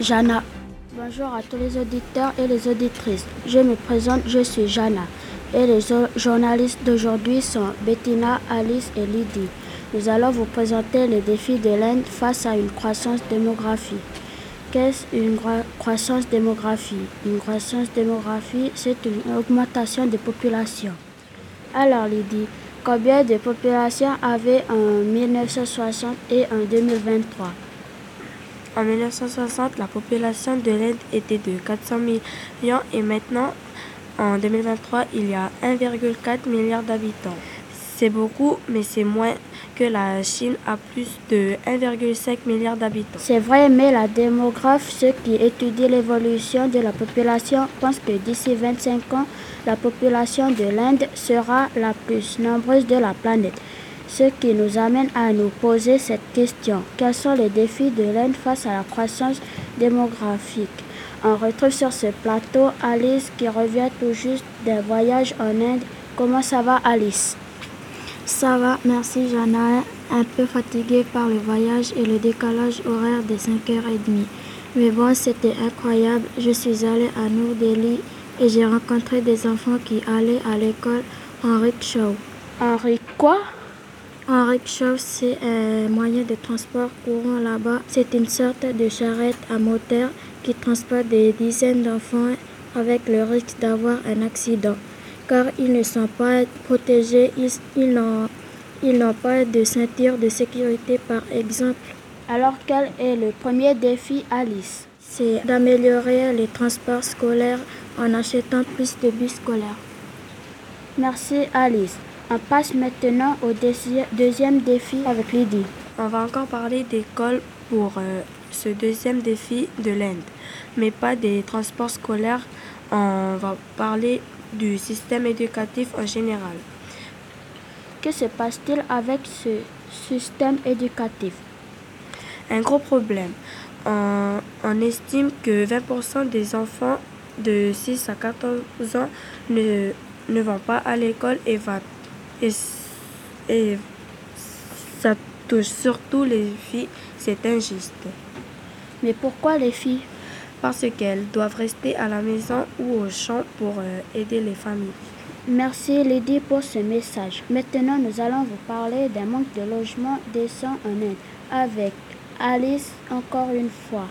Jana. Bonjour à tous les auditeurs et les auditrices. Je me présente, je suis Jana. Et les journalistes d'aujourd'hui sont Bettina, Alice et Lydie. Nous allons vous présenter les défis de l'Inde face à une croissance démographique. Qu'est-ce une croissance démographique Une croissance démographique, c'est une augmentation de population. Alors Lydie, combien de population avait en 1960 et en 2023 En 1960, la population de l'Inde était de 400 millions et maintenant, en 2023, il y a 1,4 milliard d'habitants. C'est beaucoup, mais c'est moins que la Chine a plus de 1,5 milliard d'habitants. C'est vrai, mais la démographe, ceux qui étudient l'évolution de la population, pensent que d'ici 25 ans, la population de l'Inde sera la plus nombreuse de la planète. Ce qui nous amène à nous poser cette question. Quels sont les défis de l'Inde face à la croissance démographique? On retrouve sur ce plateau Alice qui revient tout juste d'un voyage en Inde. Comment ça va Alice? Ça va, merci Jana. Un peu fatiguée par le voyage et le décalage horaire de 5h30. Mais bon, c'était incroyable. Je suis allée à Nour Delhi et j'ai rencontré des enfants qui allaient à l'école en rickshaw. En quoi En rickshaw, c'est un moyen de transport courant là-bas. C'est une sorte de charrette à moteur qui transporte des dizaines d'enfants avec le risque d'avoir un accident car ils ne sont pas protégés, ils, n'ont pas de ceinture de sécurité par exemple. Alors quel est le premier défi Alice? C'est d'améliorer les transports scolaires en achetant plus de bus scolaires. Merci Alice. On passe maintenant au deuxième défi avec Lydie. On va encore parler d'école pour euh, ce deuxième défi de l'Inde, mais pas des transports scolaires. On va parler du système éducatif en général. Que se passe-t-il avec ce système éducatif? Un gros problème. On, estime que 20% des enfants de 6 à 14 ans ne, ne vont pas à l'école et, et, et ça touche surtout les filles. C'est injuste. Mais pourquoi les filles? Parce qu'elles doivent rester à la maison ou au champ pour euh, aider les familles. Merci Lydie pour ce message. Maintenant, nous allons vous parler d'un manque de logement décent en Inde avec Alice encore une fois.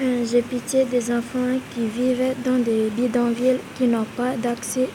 Euh, j'ai pitié des enfants qui vivent dans des bidonvilles qui n'ont pas d'accès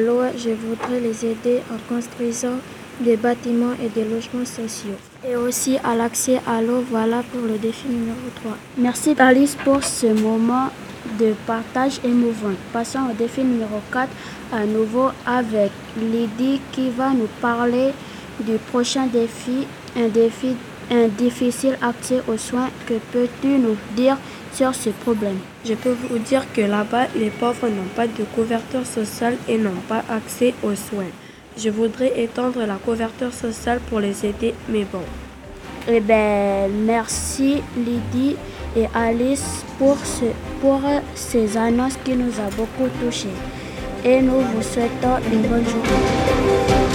l'eau. Je voudrais les aider en construisant des bâtiments et des logements sociaux. Et aussi à l'accès à l'eau, voilà pour le défi numéro 3. Merci Alice pour ce moment de partage émouvant. Passons au défi numéro 4 à nouveau avec Lydie qui va nous parler du prochain défi, un défi un difficile accès aux soins. Que peux-tu nous dire sur ce problème? Je peux vous dire que là-bas, les pauvres n'ont pas de couverture sociale et n'ont pas accès aux soins. Je voudrais étendre la couverture sociale pour les aider, mais bon. Eh bien, merci Lydie et Alice pour, ce, pour ces annonces qui nous ont beaucoup touchés. Et nous vous souhaitons une bonne journée.